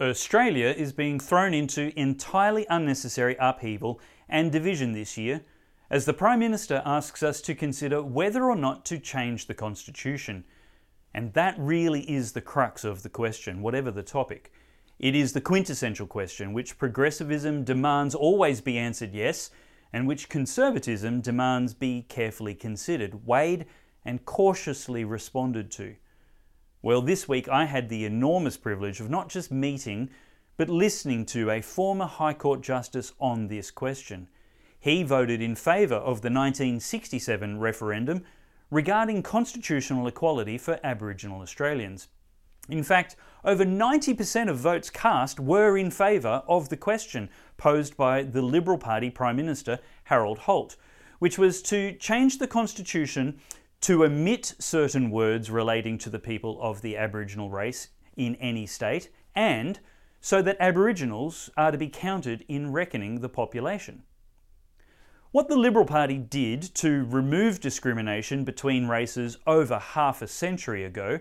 Australia is being thrown into entirely unnecessary upheaval and division this year as the Prime Minister asks us to consider whether or not to change the Constitution. And that really is the crux of the question, whatever the topic. It is the quintessential question which progressivism demands always be answered yes, and which conservatism demands be carefully considered, weighed, and cautiously responded to. Well, this week I had the enormous privilege of not just meeting, but listening to a former High Court Justice on this question. He voted in favour of the 1967 referendum regarding constitutional equality for Aboriginal Australians. In fact, over 90% of votes cast were in favour of the question posed by the Liberal Party Prime Minister Harold Holt, which was to change the Constitution to omit certain words relating to the people of the Aboriginal race in any state, and so that Aboriginals are to be counted in reckoning the population. What the Liberal Party did to remove discrimination between races over half a century ago,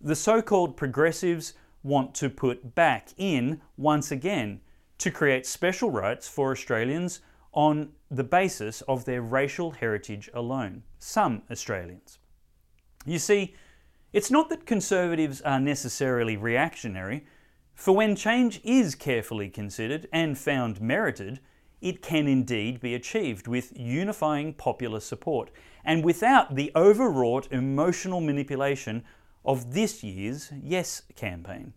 the so called progressives want to put back in once again to create special rights for Australians on the basis of their racial heritage alone, some Australians. You see, it's not that conservatives are necessarily reactionary, for when change is carefully considered and found merited, it can indeed be achieved with unifying popular support and without the overwrought emotional manipulation of this year's Yes campaign.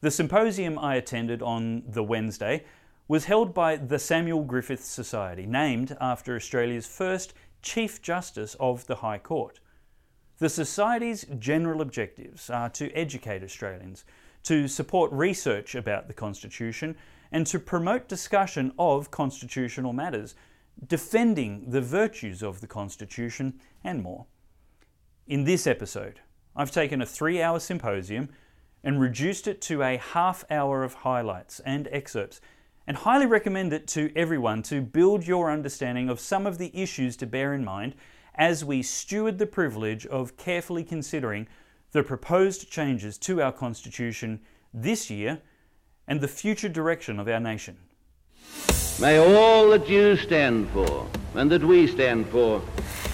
The symposium I attended on the Wednesday was held by the Samuel Griffith Society, named after Australia's first Chief Justice of the High Court. The Society's general objectives are to educate Australians, to support research about the Constitution, and to promote discussion of constitutional matters, defending the virtues of the Constitution, and more. In this episode, I've taken a three hour symposium and reduced it to a half hour of highlights and excerpts and highly recommend it to everyone to build your understanding of some of the issues to bear in mind as we steward the privilege of carefully considering the proposed changes to our Constitution this year and the future direction of our nation. May all that you stand for and that we stand for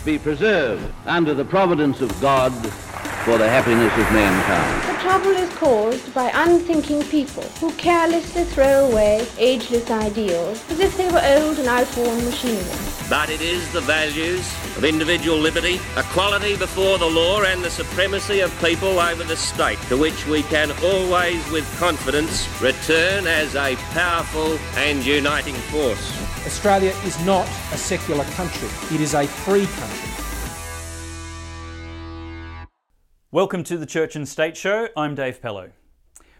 be preserved under the providence of God for the happiness of mankind trouble is caused by unthinking people who carelessly throw away ageless ideals as if they were old and outworn machinery. But it is the values of individual liberty, equality before the law, and the supremacy of people over the state to which we can always, with confidence, return as a powerful and uniting force. Australia is not a secular country, it is a free country. Welcome to the Church and State Show. I'm Dave Pellowe.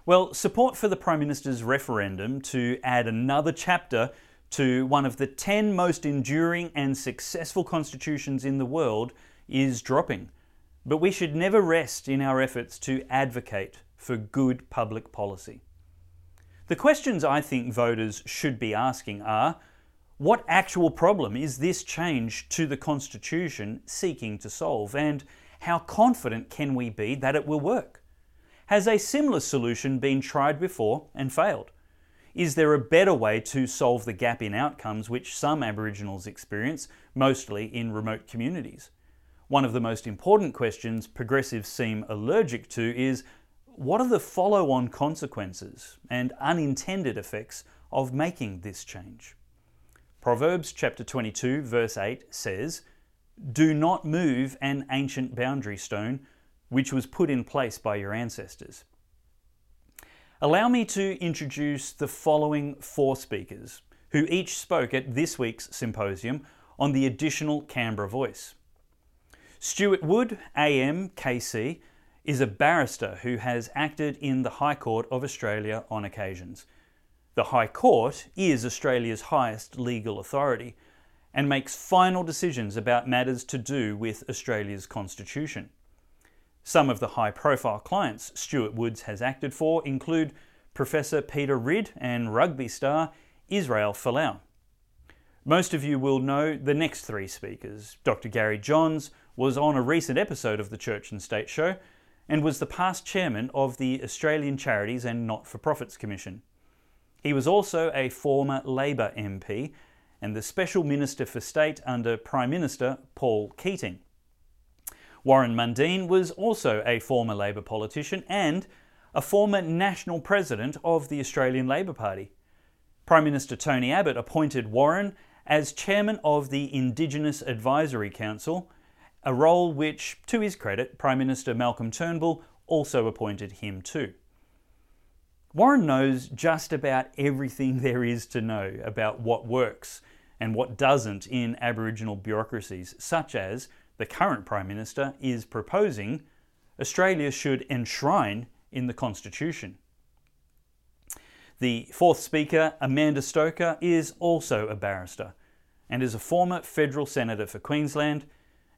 Well, support for the Prime Minister's referendum to add another chapter to one of the 10 most enduring and successful constitutions in the world is dropping. But we should never rest in our efforts to advocate for good public policy. The questions I think voters should be asking are what actual problem is this change to the Constitution seeking to solve? And how confident can we be that it will work? Has a similar solution been tried before and failed? Is there a better way to solve the gap in outcomes which some Aboriginals experience, mostly in remote communities? One of the most important questions progressives seem allergic to is what are the follow on consequences and unintended effects of making this change? Proverbs chapter 22, verse 8 says, do not move an ancient boundary stone which was put in place by your ancestors. Allow me to introduce the following four speakers who each spoke at this week's symposium on the additional Canberra voice. Stuart Wood, AM, KC, is a barrister who has acted in the High Court of Australia on occasions. The High Court is Australia's highest legal authority and makes final decisions about matters to do with Australia's Constitution. Some of the high profile clients Stuart Woods has acted for include Professor Peter Ridd and rugby star Israel Folau. Most of you will know the next three speakers. Dr. Gary Johns was on a recent episode of the Church and State Show, and was the past chairman of the Australian Charities and Not for Profits Commission. He was also a former Labor MP and the Special Minister for State under Prime Minister Paul Keating. Warren Mundine was also a former Labor politician and a former national president of the Australian Labor Party. Prime Minister Tony Abbott appointed Warren as chairman of the Indigenous Advisory Council, a role which, to his credit, Prime Minister Malcolm Turnbull also appointed him to. Warren knows just about everything there is to know about what works and what doesn't in Aboriginal bureaucracies, such as the current Prime Minister is proposing Australia should enshrine in the Constitution. The fourth speaker, Amanda Stoker, is also a barrister and is a former federal senator for Queensland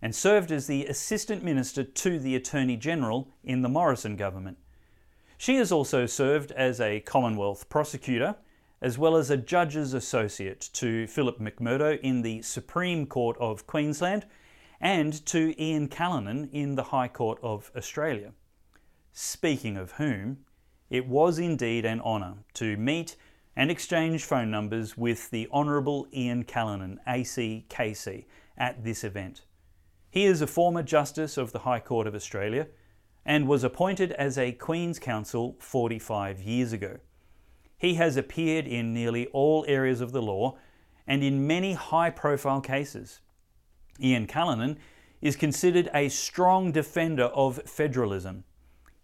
and served as the Assistant Minister to the Attorney General in the Morrison government. She has also served as a Commonwealth prosecutor as well as a Judge's Associate to Philip McMurdo in the Supreme Court of Queensland and to Ian Callinan in the High Court of Australia. Speaking of whom, it was indeed an honour to meet and exchange phone numbers with the Honourable Ian Callinan, ACKC, at this event. He is a former Justice of the High Court of Australia and was appointed as a Queen's Counsel 45 years ago. He has appeared in nearly all areas of the law and in many high profile cases. Ian Callinan is considered a strong defender of federalism.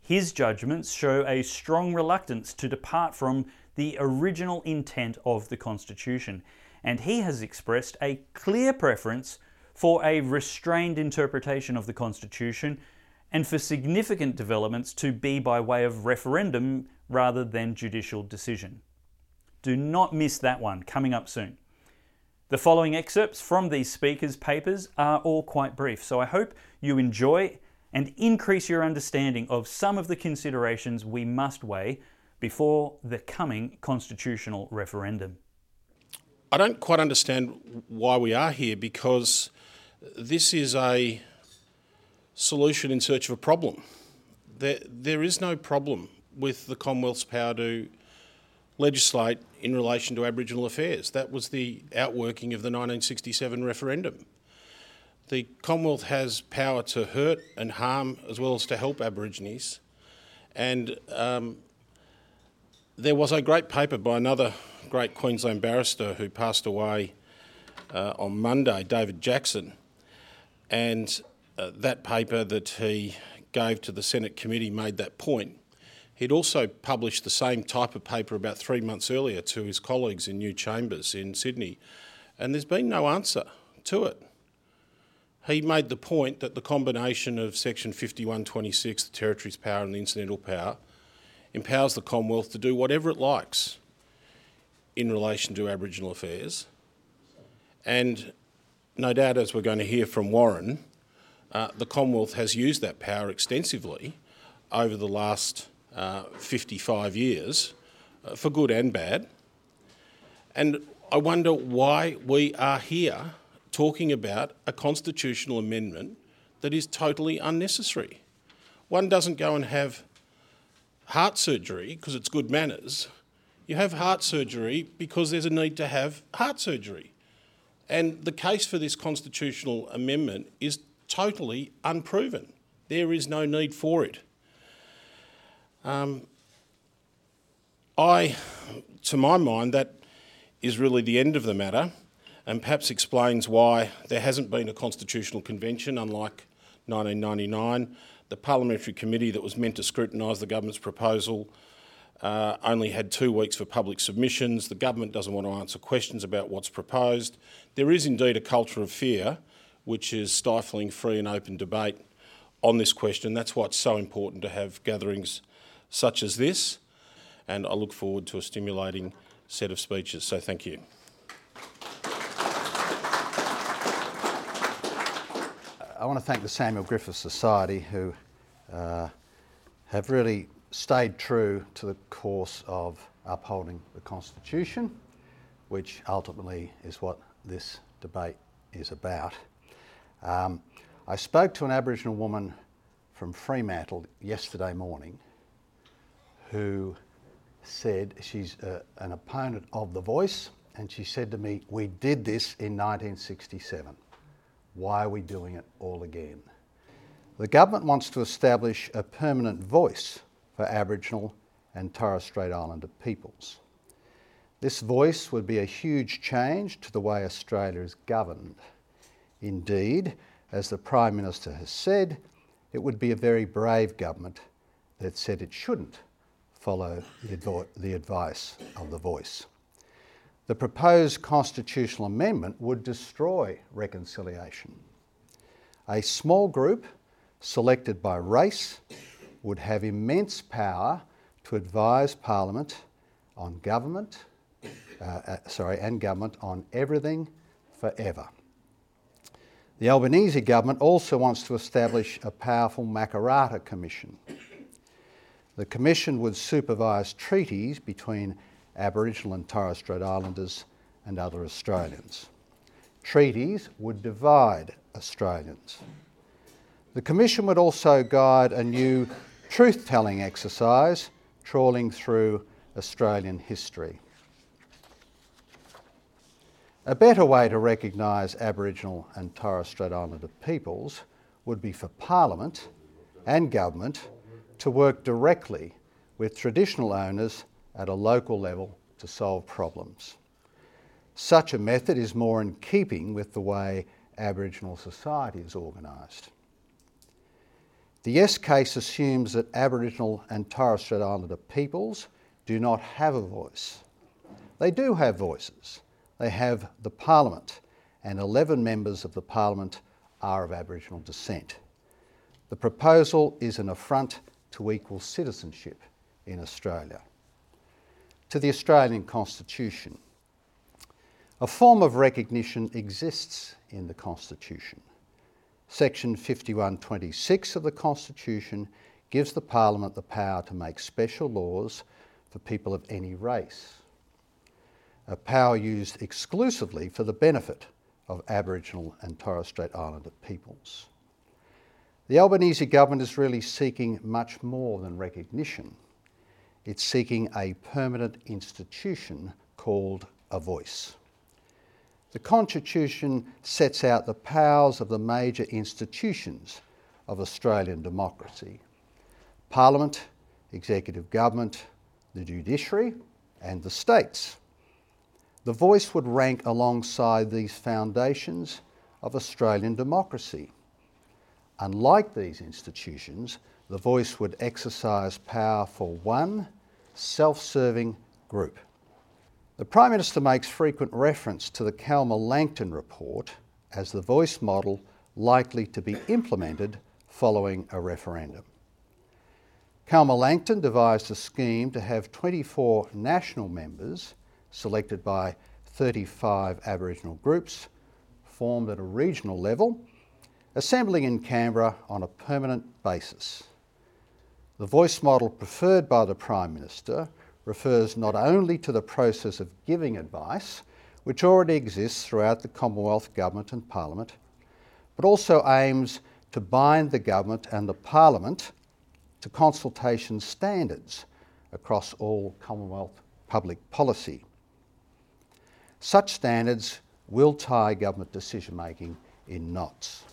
His judgments show a strong reluctance to depart from the original intent of the Constitution, and he has expressed a clear preference for a restrained interpretation of the Constitution and for significant developments to be by way of referendum rather than judicial decision. Do not miss that one coming up soon. The following excerpts from these speakers' papers are all quite brief, so I hope you enjoy and increase your understanding of some of the considerations we must weigh before the coming constitutional referendum. I don't quite understand why we are here because this is a solution in search of a problem. There, there is no problem with the Commonwealth's power to legislate in relation to Aboriginal affairs. That was the outworking of the 1967 referendum. The Commonwealth has power to hurt and harm as well as to help Aborigines. And um, there was a great paper by another great Queensland barrister who passed away uh, on Monday, David Jackson. And uh, that paper that he gave to the Senate committee made that point. He'd also published the same type of paper about three months earlier to his colleagues in New Chambers in Sydney, and there's been no answer to it. He made the point that the combination of Section 5126, the Territory's power and the incidental power, empowers the Commonwealth to do whatever it likes in relation to Aboriginal affairs. And no doubt, as we're going to hear from Warren, uh, the Commonwealth has used that power extensively over the last uh, 55 years, uh, for good and bad. And I wonder why we are here talking about a constitutional amendment that is totally unnecessary. One doesn't go and have heart surgery because it's good manners. You have heart surgery because there's a need to have heart surgery. And the case for this constitutional amendment is totally unproven. There is no need for it. Um, I, to my mind, that is really the end of the matter and perhaps explains why there hasn't been a constitutional convention, unlike 1999. The parliamentary committee that was meant to scrutinise the government's proposal uh, only had two weeks for public submissions. The government doesn't want to answer questions about what's proposed. There is indeed a culture of fear which is stifling free and open debate on this question. That's why it's so important to have gatherings such as this, and I look forward to a stimulating set of speeches. So thank you. I want to thank the Samuel Griffith Society who uh, have really stayed true to the course of upholding the Constitution, which ultimately is what this debate is about. Um, I spoke to an Aboriginal woman from Fremantle yesterday morning who said she's uh, an opponent of The Voice, and she said to me, We did this in 1967. Why are we doing it all again? The government wants to establish a permanent voice for Aboriginal and Torres Strait Islander peoples. This voice would be a huge change to the way Australia is governed. Indeed, as the Prime Minister has said, it would be a very brave government that said it shouldn't follow the, advice of the voice. The proposed constitutional amendment would destroy reconciliation. A small group selected by race would have immense power to advise Parliament on government, uh, uh, sorry, and government on everything forever. The Albanese government also wants to establish a powerful Makarrata Commission. The Commission would supervise treaties between Aboriginal and Torres Strait Islanders and other Australians. Treaties would divide Australians. The Commission would also guide a new truth telling exercise trawling through Australian history. A better way to recognise Aboriginal and Torres Strait Islander peoples would be for Parliament and Government to work directly with traditional owners at a local level to solve problems. Such a method is more in keeping with the way Aboriginal society is organised. The Yes case assumes that Aboriginal and Torres Strait Islander peoples do not have a voice. They do have voices. They have the Parliament, and 11 members of the Parliament are of Aboriginal descent. The proposal is an affront to equal citizenship in Australia. To the Australian Constitution. A form of recognition exists in the Constitution. Section 5126 of the Constitution gives the Parliament the power to make special laws for people of any race, a power used exclusively for the benefit of Aboriginal and Torres Strait Islander peoples. The Albanese government is really seeking much more than recognition. It's seeking a permanent institution called a voice. The Constitution sets out the powers of the major institutions of Australian democracy Parliament, Executive Government, the Judiciary, and the states. The voice would rank alongside these foundations of Australian democracy. Unlike these institutions, the voice would exercise power for one self serving group. The Prime Minister makes frequent reference to the Calma Langton report as the voice model likely to be implemented following a referendum. Calma Langton devised a scheme to have 24 national members selected by 35 Aboriginal groups formed at a regional level assembling in Canberra on a permanent basis. The voice model preferred by the Prime Minister refers not only to the process of giving advice, which already exists throughout the Commonwealth Government and Parliament, but also aims to bind the Government and the Parliament to consultation standards across all Commonwealth public policy. Such standards will tie government decision making in knots.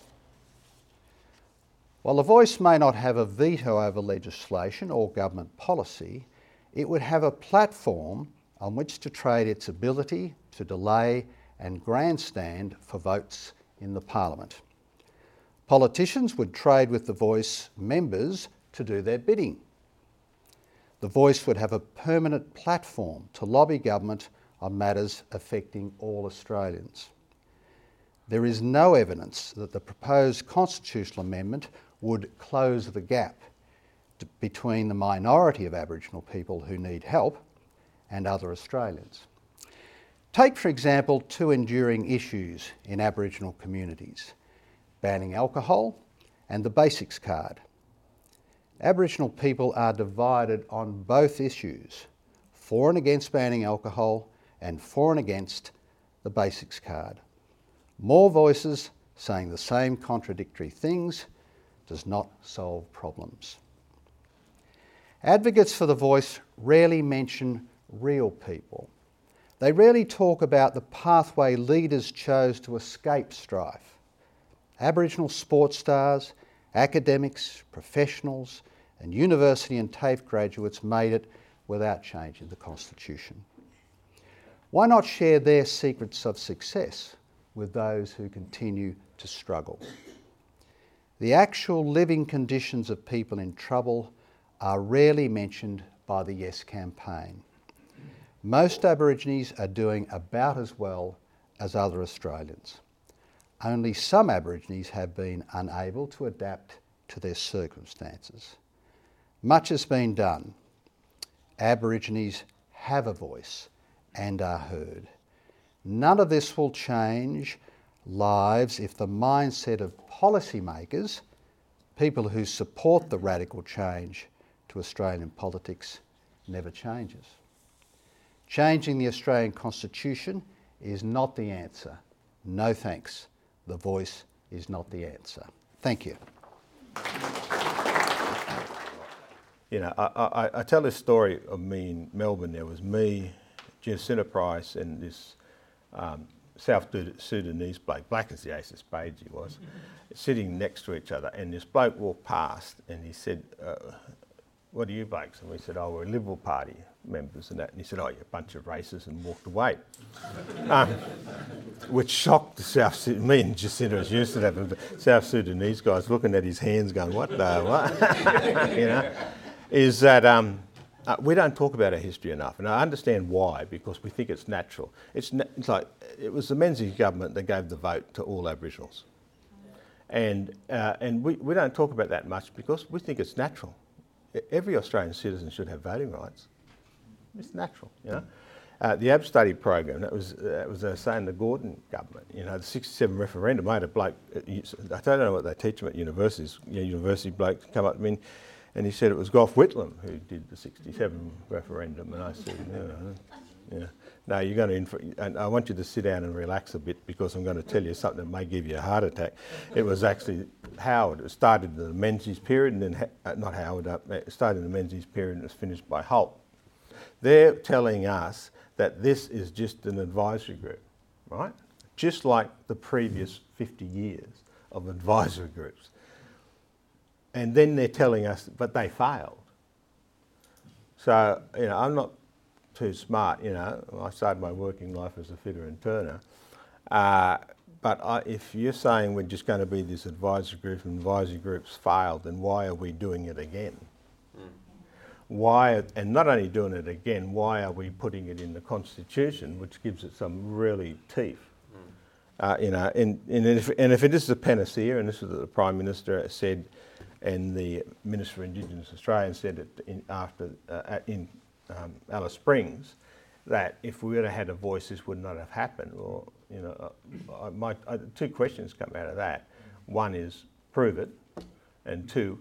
While the voice may not have a veto over legislation or government policy, it would have a platform on which to trade its ability to delay and grandstand for votes in the Parliament. Politicians would trade with the voice members to do their bidding. The voice would have a permanent platform to lobby government on matters affecting all Australians. There is no evidence that the proposed constitutional amendment would close the gap between the minority of Aboriginal people who need help and other Australians. Take, for example, two enduring issues in Aboriginal communities banning alcohol and the Basics Card. Aboriginal people are divided on both issues for and against banning alcohol and for and against the Basics Card. More voices saying the same contradictory things does not solve problems. Advocates for the voice rarely mention real people. They rarely talk about the pathway leaders chose to escape strife. Aboriginal sports stars, academics, professionals, and university and TAFE graduates made it without changing the Constitution. Why not share their secrets of success with those who continue to struggle? The actual living conditions of people in trouble are rarely mentioned by the Yes campaign. Most Aborigines are doing about as well as other Australians. Only some Aborigines have been unable to adapt to their circumstances. Much has been done. Aborigines have a voice and are heard. None of this will change lives if the mindset of policymakers, people who support the radical change to Australian politics, never changes. Changing the Australian Constitution is not the answer. No thanks. The voice is not the answer. Thank you. You know, I, I, I tell this story of me in Melbourne. There was me, Jacinta Price, and this um, South Sudanese bloke, black as the ace of spades he was, sitting next to each other. And this bloke walked past and he said, uh, What are you blokes? And we said, Oh, we're Liberal Party members and that. And he said, Oh, you're a bunch of racists and walked away. um, which shocked the South Sudanese, me and Jacinta was used to that, but the South Sudanese guys looking at his hands going, What the, what? you know? is that um, uh, we don't talk about our history enough, and I understand why because we think it's natural. It's, na- it's like it was the Menzies government that gave the vote to all Aboriginals, and uh, and we, we don't talk about that much because we think it's natural. Every Australian citizen should have voting rights. It's natural, you know. Uh, the Abstudy program, that was, that was uh, saying the Gorton government, you know, the 67 referendum made a bloke, uh, I don't know what they teach them at universities, you know, university bloke come up to me he said it was Gough Whitlam who did the 67 referendum. And I said, yeah, yeah. No, you're going to, inf- and I want you to sit down and relax a bit because I'm going to tell you something that may give you a heart attack. It was actually Howard. It started in the Menzies period and then, uh, not Howard, uh, it started in the Menzies period and it was finished by Holt. They're telling us that this is just an advisory group, right? Just like the previous 50 years of advisory groups and then they're telling us, but they failed. So, you know, I'm not too smart, you know. I started my working life as a fitter and turner. Uh, but I, if you're saying we're just going to be this advisory group and advisory groups failed, then why are we doing it again? Mm. Why, and not only doing it again, why are we putting it in the Constitution, which gives it some really teeth? Mm. Uh, you know, and, and, if, and if it is a panacea, and this is what the Prime Minister said, and the Minister for Indigenous Australia said it in, after uh, in um, Alice Springs that if we have had a voice, this would not have happened. Well, you know, uh, I, my, I, two questions come out of that. One is prove it, and two,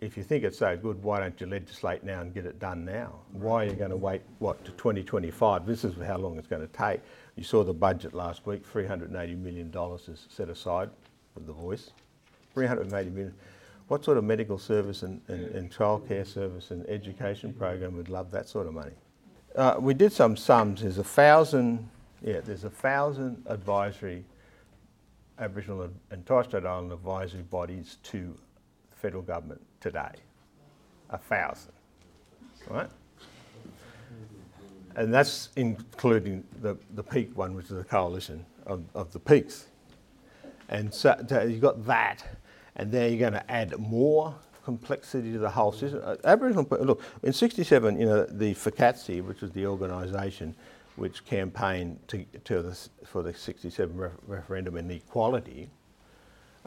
if you think it's so good, why don't you legislate now and get it done now? Why are you going to wait, what, to 2025? This is how long it's going to take. You saw the budget last week, $380 million is set aside for the voice. 380 million. What sort of medical service and, and, and childcare service and education program would love that sort of money? Uh, we did some sums. There's a thousand, yeah, there's a thousand advisory Aboriginal and Torres Strait Island advisory bodies to the federal government today. A thousand, right? And that's including the, the peak one, which is the coalition of, of the peaks. And so you've got that and then you're going to add more complexity to the whole system. Uh, Aboriginal, look, in 67, you know, the FCAATSI, which was the organisation which campaigned to, to the, for the 67 ref, referendum and equality,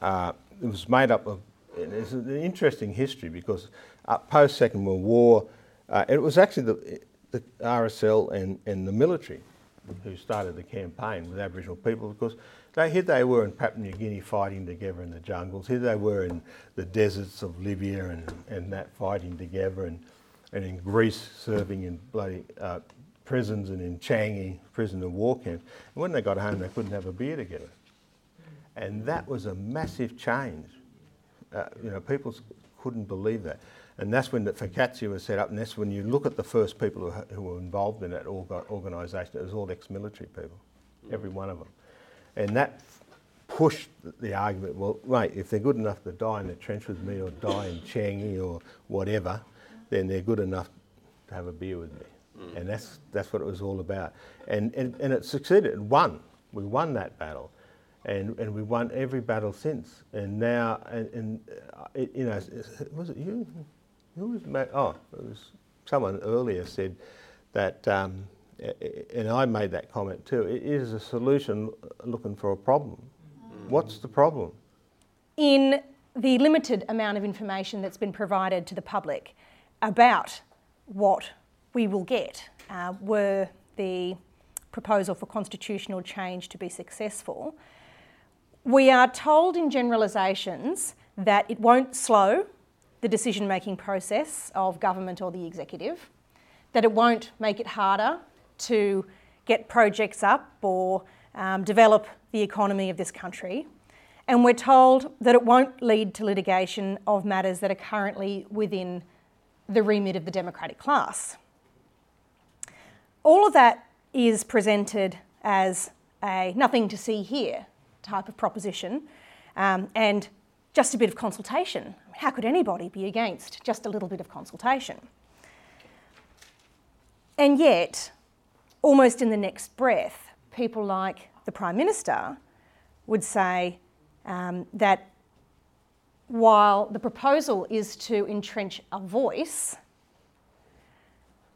uh, it was made up of, it's an interesting history because uh, post Second World War, uh, it was actually the, the RSL and, and the military who started the campaign with Aboriginal people because they, here they were in Papua New Guinea fighting together in the jungles. Here they were in the deserts of Libya and, and that fighting together, and, and in Greece serving in bloody uh, prisons and in Changi, prison and war camps. And when they got home, they couldn't have a beer together. And that was a massive change. Uh, you know, people couldn't believe that. And that's when the FCAATSI was set up, and that's when you look at the first people who, who were involved in that organisation, it was all ex-military people, every one of them. And that pushed the argument, well, mate, if they're good enough to die in the trench with me or die in Changi or whatever, then they're good enough to have a beer with me. Mm. And that's, that's what it was all about. And, and, and it succeeded, it won. We won that battle. And, and we won every battle since. And now, and, and uh, it, you know, was it you? Who was, oh, it was someone earlier said that, um, and I made that comment too, it is a solution looking for a problem. What's the problem? In the limited amount of information that's been provided to the public about what we will get, uh, were the proposal for constitutional change to be successful, we are told in generalisations that it won't slow the decision making process of government or the executive, that it won't make it harder to get projects up or um, develop the economy of this country. And we're told that it won't lead to litigation of matters that are currently within the remit of the democratic class. All of that is presented as a nothing to see here type of proposition um, and just a bit of consultation. How could anybody be against just a little bit of consultation? And yet, almost in the next breath, people like the Prime Minister would say um, that while the proposal is to entrench a voice,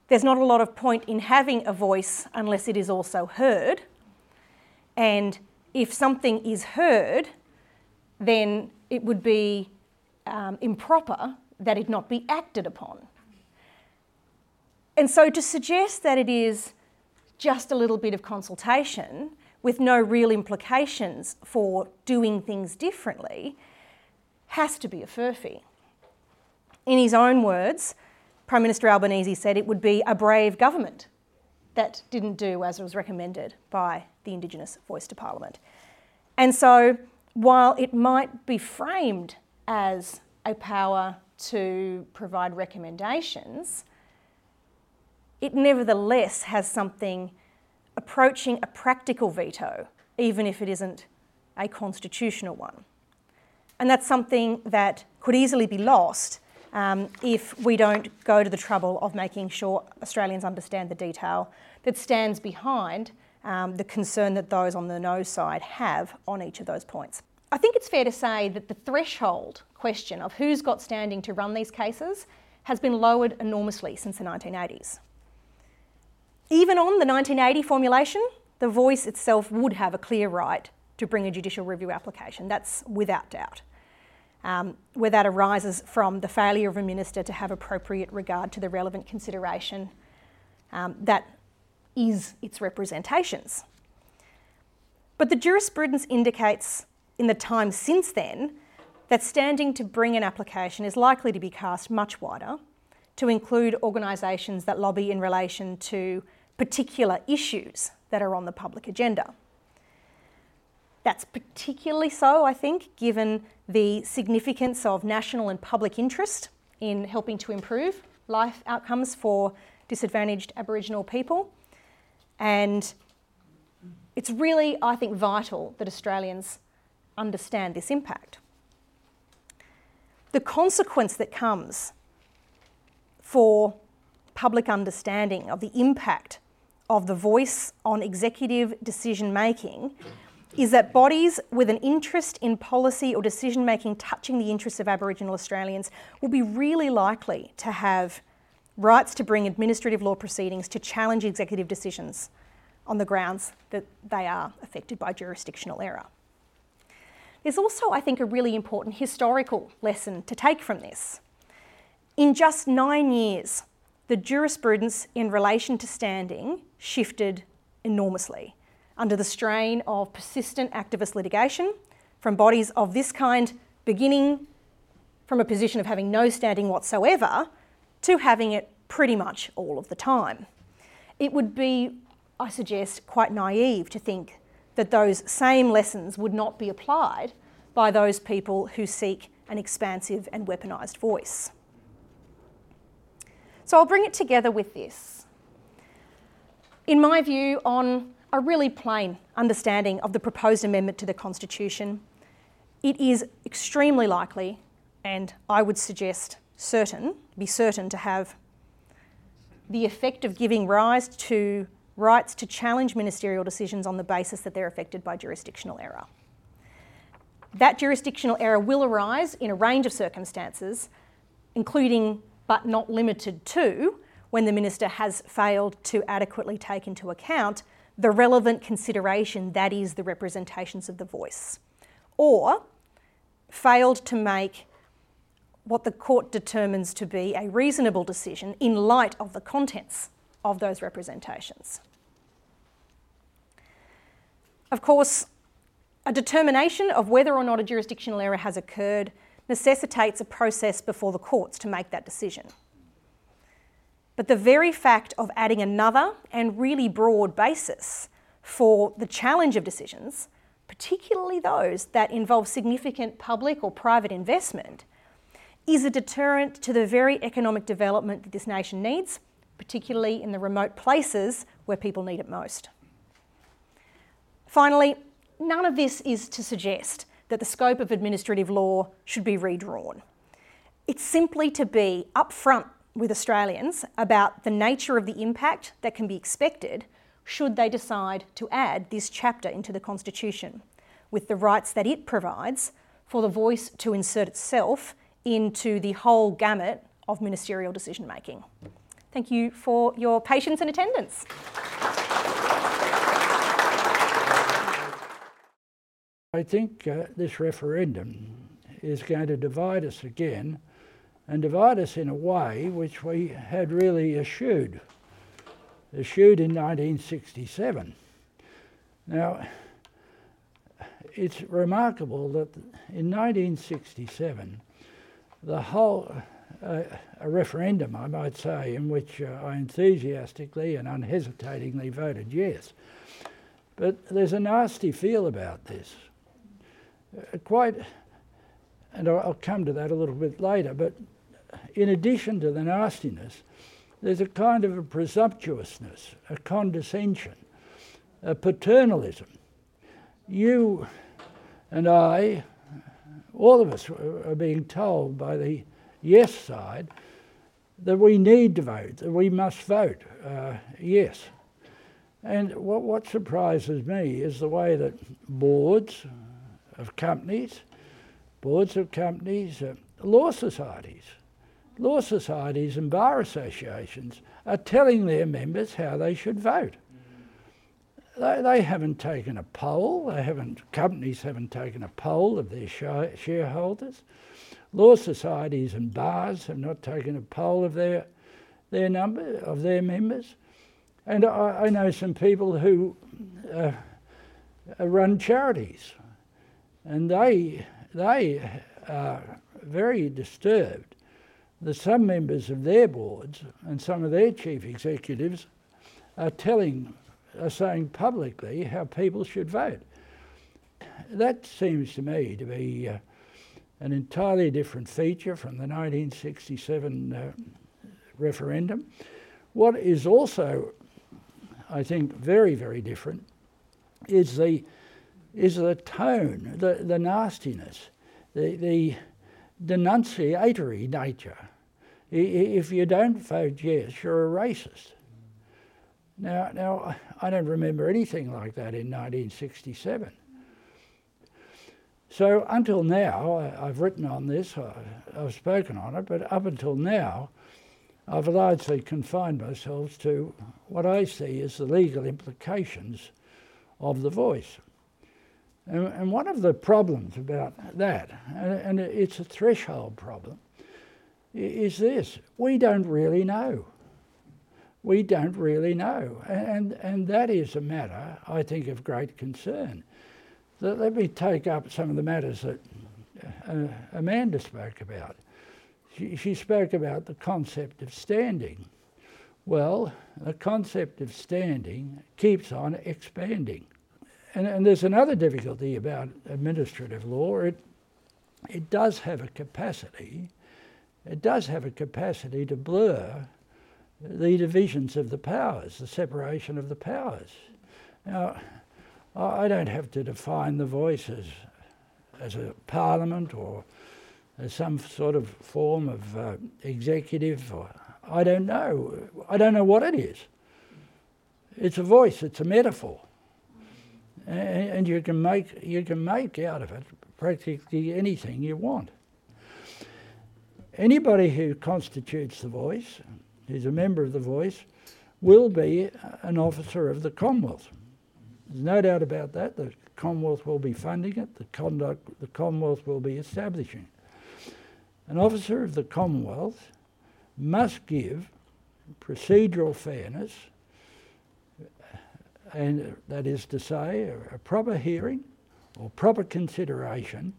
there's not a lot of point in having a voice unless it is also heard. And if something is heard, then it would be um, improper that it not be acted upon. And so to suggest that it is just a little bit of consultation with no real implications for doing things differently has to be a furphy. In his own words, Prime Minister Albanese said it would be a brave government that didn't do as was recommended by the Indigenous Voice to Parliament. And so, while it might be framed as a power to provide recommendations, it nevertheless has something approaching a practical veto, even if it isn't a constitutional one. And that's something that could easily be lost um, if we don't go to the trouble of making sure Australians understand the detail that stands behind um, the concern that those on the no side have on each of those points. I think it's fair to say that the threshold question of who's got standing to run these cases has been lowered enormously since the 1980s. Even on the 1980 formulation, the voice itself would have a clear right to bring a judicial review application. That's without doubt. Um, where that arises from the failure of a minister to have appropriate regard to the relevant consideration um, that is its representations. But the jurisprudence indicates in the time since then that standing to bring an application is likely to be cast much wider to include organisations that lobby in relation to particular issues that are on the public agenda. That's particularly so, I think, given the significance of national and public interest in helping to improve life outcomes for disadvantaged Aboriginal people. And it's really, I think, vital that Australians understand this impact. The consequence that comes for public understanding of the impact of the voice on executive decision making is that bodies with an interest in policy or decision making touching the interests of Aboriginal Australians will be really likely to have rights to bring administrative law proceedings to challenge executive decisions on the grounds that they are affected by jurisdictional error. There's also, I think, a really important historical lesson to take from this. In just nine years, the jurisprudence in relation to standing shifted enormously under the strain of persistent activist litigation from bodies of this kind, beginning from a position of having no standing whatsoever to having it pretty much all of the time. It would be, I suggest, quite naive to think that those same lessons would not be applied by those people who seek an expansive and weaponised voice. So I'll bring it together with this. In my view, on a really plain understanding of the proposed amendment to the Constitution, it is extremely likely, and I would suggest certain, be certain to have the effect of giving rise to rights to challenge ministerial decisions on the basis that they're affected by jurisdictional error. That jurisdictional error will arise in a range of circumstances, including but not limited to when the minister has failed to adequately take into account the relevant consideration that is the representations of the voice, or failed to make what the court determines to be a reasonable decision in light of the contents of those representations. Of course, a determination of whether or not a jurisdictional error has occurred necessitates a process before the courts to make that decision. But the very fact of adding another and really broad basis for the challenge of decisions, particularly those that involve significant public or private investment, is a deterrent to the very economic development that this nation needs, particularly in the remote places where people need it most. Finally, none of this is to suggest that the scope of administrative law should be redrawn. It's simply to be upfront with Australians about the nature of the impact that can be expected should they decide to add this chapter into the Constitution, with the rights that it provides for the voice to insert itself into the whole gamut of ministerial decision making. Thank you for your patience and attendance. I think uh, this referendum is going to divide us again and divide us in a way which we had really eschewed, eschewed in 1967. Now, it's remarkable that in 1967, the whole, uh, a referendum, I might say, in which uh, I enthusiastically and unhesitatingly voted yes. But there's a nasty feel about this. Uh, quite, and I'll, come to that a little bit later, but in addition to the nastiness, there's a kind of a presumptuousness, a condescension, a paternalism. You and I all of us are being told by the yes side that we need to vote, that we must vote uh, yes. And what, what surprises me is the way that boards of companies, boards of companies, uh, law societies, law societies and bar associations are telling their members how they should vote. They, they haven't taken a poll. They haven't. Companies haven't taken a poll of their shareholders. Law societies and bars have not taken a poll of their their number of their members. And I, I know some people who uh, run charities, and they they are very disturbed that some members of their boards and some of their chief executives are telling are saying publicly how people should vote. That seems to me to be uh, an entirely different feature from the 1967 uh, referendum. What is also, I think, very, very different is the is the tone, the, the nastiness, the, the denunciatory nature. If you don't vote yes, you're a racist. Now, now I don't remember anything like that in 1967. So until now, I, have written on this, I've spoken on it, but up until now, I've largely confined myself to what I see as the legal implications of the voice. And, and one of the problems about that, and, and it's a threshold problem, is this we don't really know we don't really know. And, and that is a matter, I think, of great concern. So let me take up some of the matters that uh, Amanda spoke about. She, she spoke about the concept of standing. Well, the concept of standing keeps on expanding. And, and there's another difficulty about administrative law. It, it does have a capacity, it does have a capacity to blur the divisions of the powers, the separation of the powers. Now, I don't have to define the voice as, as a parliament or as some sort of form of uh, executive or I don't know. I don't know what it is. It's a voice, it's a metaphor. And, and you can make you can make out of it practically anything you want. Anybody who constitutes the voice, who's a member of the voice, will be an officer of the Commonwealth. There's no doubt about that. The Commonwealth will be funding it, the conduct the Commonwealth will be establishing. An officer of the Commonwealth must give procedural fairness, and that is to say, a, a proper hearing or proper consideration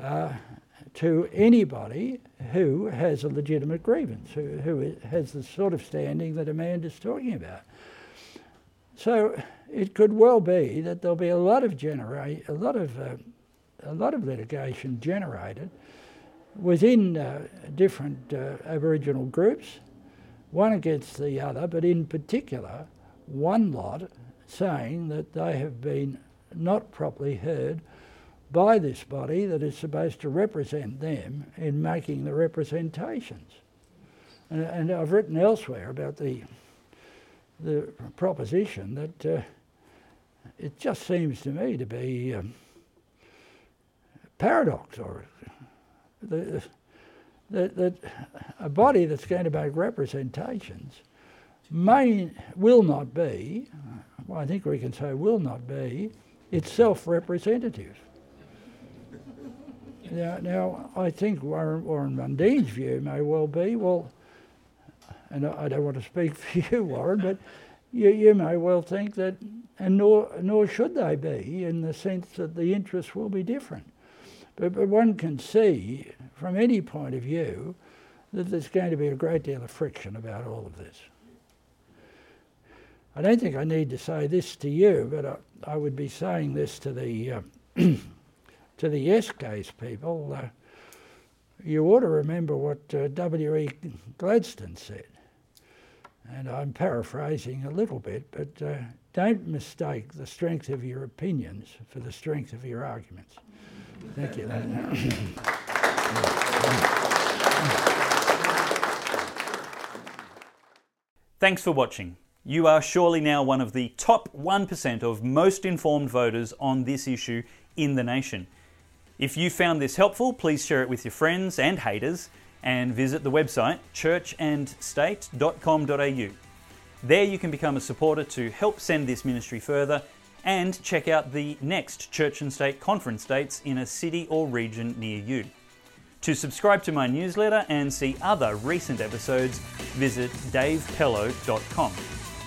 uh, to anybody who has a legitimate grievance, who, who has the sort of standing that Amanda is talking about. So it could well be that there'll be a lot of genera- a lot of uh, a lot of litigation generated within uh, different uh, Aboriginal groups, one against the other, but in particular, one lot saying that they have been not properly heard by this body that is supposed to represent them in making the representations. And, and I've written elsewhere about the, the proposition that uh, it just seems to me to be um, paradox or that, that a body that's going to make representations may will not be, well, I think we can say will not be, itself representative. now, now, I think Warren, Warren Mundine's view may well be, well, and I don't want to speak for you, Warren, but you, you may well think that, and nor, nor should they be, in the sense that the interests will be different. But, but one can see from any point of view that there's going to be a great deal of friction about all of this. I don't think I need to say this to you, but I, I would be saying this to the uh, to the yes case people. Uh, you ought to remember what uh, W.E. Gladstone said, and I'm paraphrasing a little bit, but uh, don't mistake the strength of your opinions for the strength of your arguments. Thank you. Thanks for watching. You are surely now one of the top 1% of most informed voters on this issue in the nation. If you found this helpful, please share it with your friends and haters and visit the website churchandstate.com.au. There you can become a supporter to help send this ministry further and check out the next Church and State conference dates in a city or region near you. To subscribe to my newsletter and see other recent episodes, visit davepellowe.com.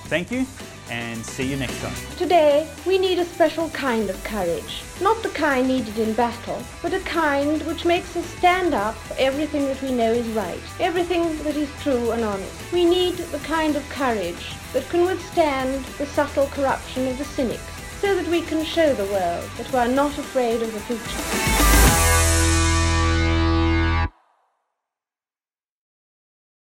Thank you and see you next time. Today, we need a special kind of courage. Not the kind needed in battle, but a kind which makes us stand up for everything that we know is right, everything that is true and honest. We need the kind of courage that can withstand the subtle corruption of the cynics so that we can show the world that we are not afraid of the future.